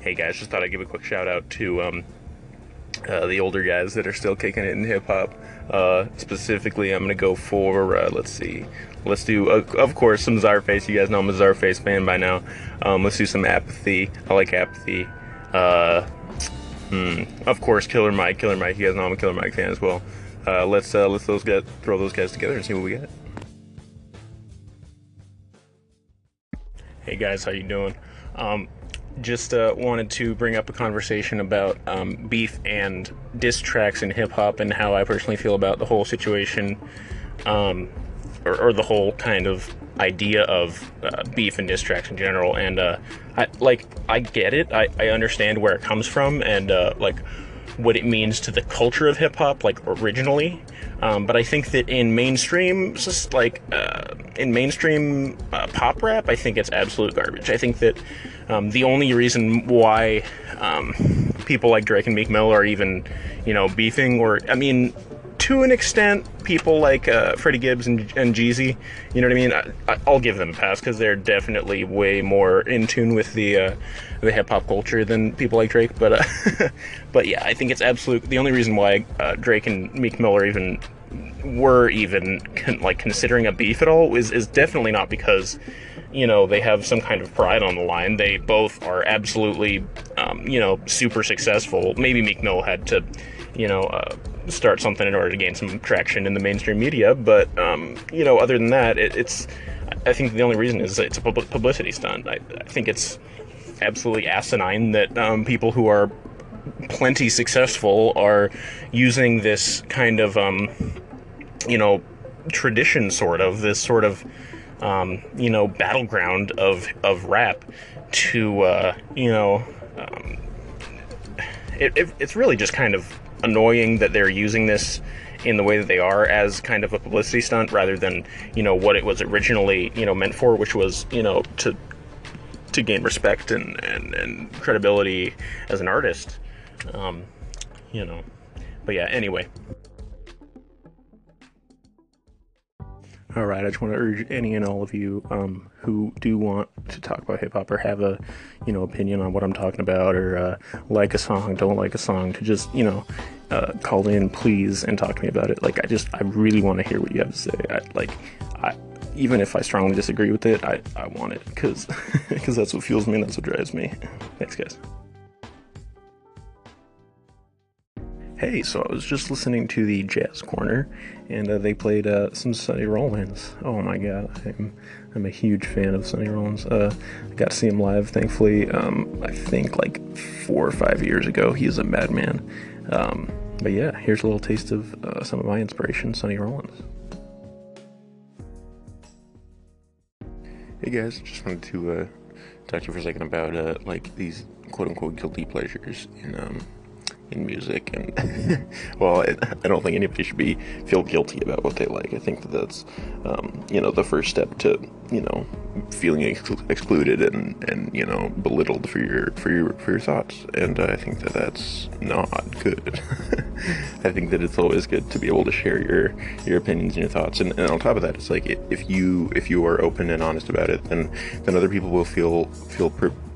Hey guys, just thought I'd give a quick shout out to um, uh, the older guys that are still kicking it in hip hop. Uh, specifically, I'm gonna go for uh, let's see, let's do uh, of course some Czarface. You guys know I'm a Czarface fan by now. Um, let's do some Apathy. I like Apathy. Uh, hmm, of course, Killer Mike. Killer Mike. You guys know I'm a Killer Mike fan as well. Uh, let's let's those guys throw those guys together and see what we get. Hey guys, how you doing? Um, just uh, wanted to bring up a conversation about um, beef and diss tracks in hip hop and how I personally feel about the whole situation, um, or, or, the whole kind of idea of uh, beef and diss tracks in general. And uh, I like I get it. I, I understand where it comes from and uh, like what it means to the culture of hip hop, like originally. Um, but I think that in mainstream, like uh, in mainstream uh, pop rap, I think it's absolute garbage. I think that um, the only reason why um, people like Drake and Meek Mill are even, you know, beefing, or I mean, to an extent, people like uh, Freddie Gibbs and, and Jeezy, you know what I mean? I, will give them a pass because they're definitely way more in tune with the uh, the hip hop culture than people like Drake. But uh, but yeah, I think it's absolute. The only reason why uh, Drake and Meek Mill are even were even con- like considering a beef at all is is definitely not because you know they have some kind of pride on the line. They both are absolutely um, you know super successful. Maybe Meek Mill had to you know uh, start something in order to gain some traction in the mainstream media. But um, you know, other than that, it, it's I think the only reason is it's a publicity stunt. I, I think it's absolutely asinine that um, people who are plenty successful are using this kind of um, you know tradition, sort of this sort of um, you know battleground of of rap to uh, you know. Um, it, it, it's really just kind of annoying that they're using this in the way that they are as kind of a publicity stunt rather than you know what it was originally you know meant for which was you know to to gain respect and and, and credibility as an artist um, you know but yeah anyway All right, I just want to urge any and all of you um, who do want to talk about hip hop or have a, you know, opinion on what I'm talking about or uh, like a song, don't like a song, to just, you know, uh, call in, please, and talk to me about it. Like, I just, I really want to hear what you have to say. I, like, I, even if I strongly disagree with it, I, I want it because that's what fuels me and that's what drives me. Thanks, guys. Hey, so I was just listening to the Jazz Corner, and uh, they played uh, some Sonny Rollins. Oh my god, I'm I'm a huge fan of Sonny Rollins. Uh, I got to see him live, thankfully. Um, I think like four or five years ago. He is a madman. Um, but yeah, here's a little taste of uh, some of my inspiration, Sonny Rollins. Hey guys, just wanted to uh, talk to you for a second about uh, like these quote unquote guilty pleasures in um, in music and well I, I, don't think anybody should be feel guilty about what they like. I think that that's um, you know the first step to you know feeling ex- excluded and and you know belittled for your for your for your thoughts. And i think that that's not good. I think that it's always good to be able to share your your opinions and your thoughts. And, and on top of that it's like if you if you are open and honest about it then then other people will feel feel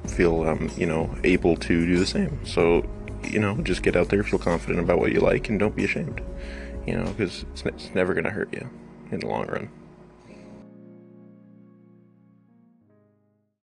feel um, you know able to do the same. So you know, just get out there, feel confident about what you like, and don't be ashamed. You know, because it's, it's never going to hurt you in the long run.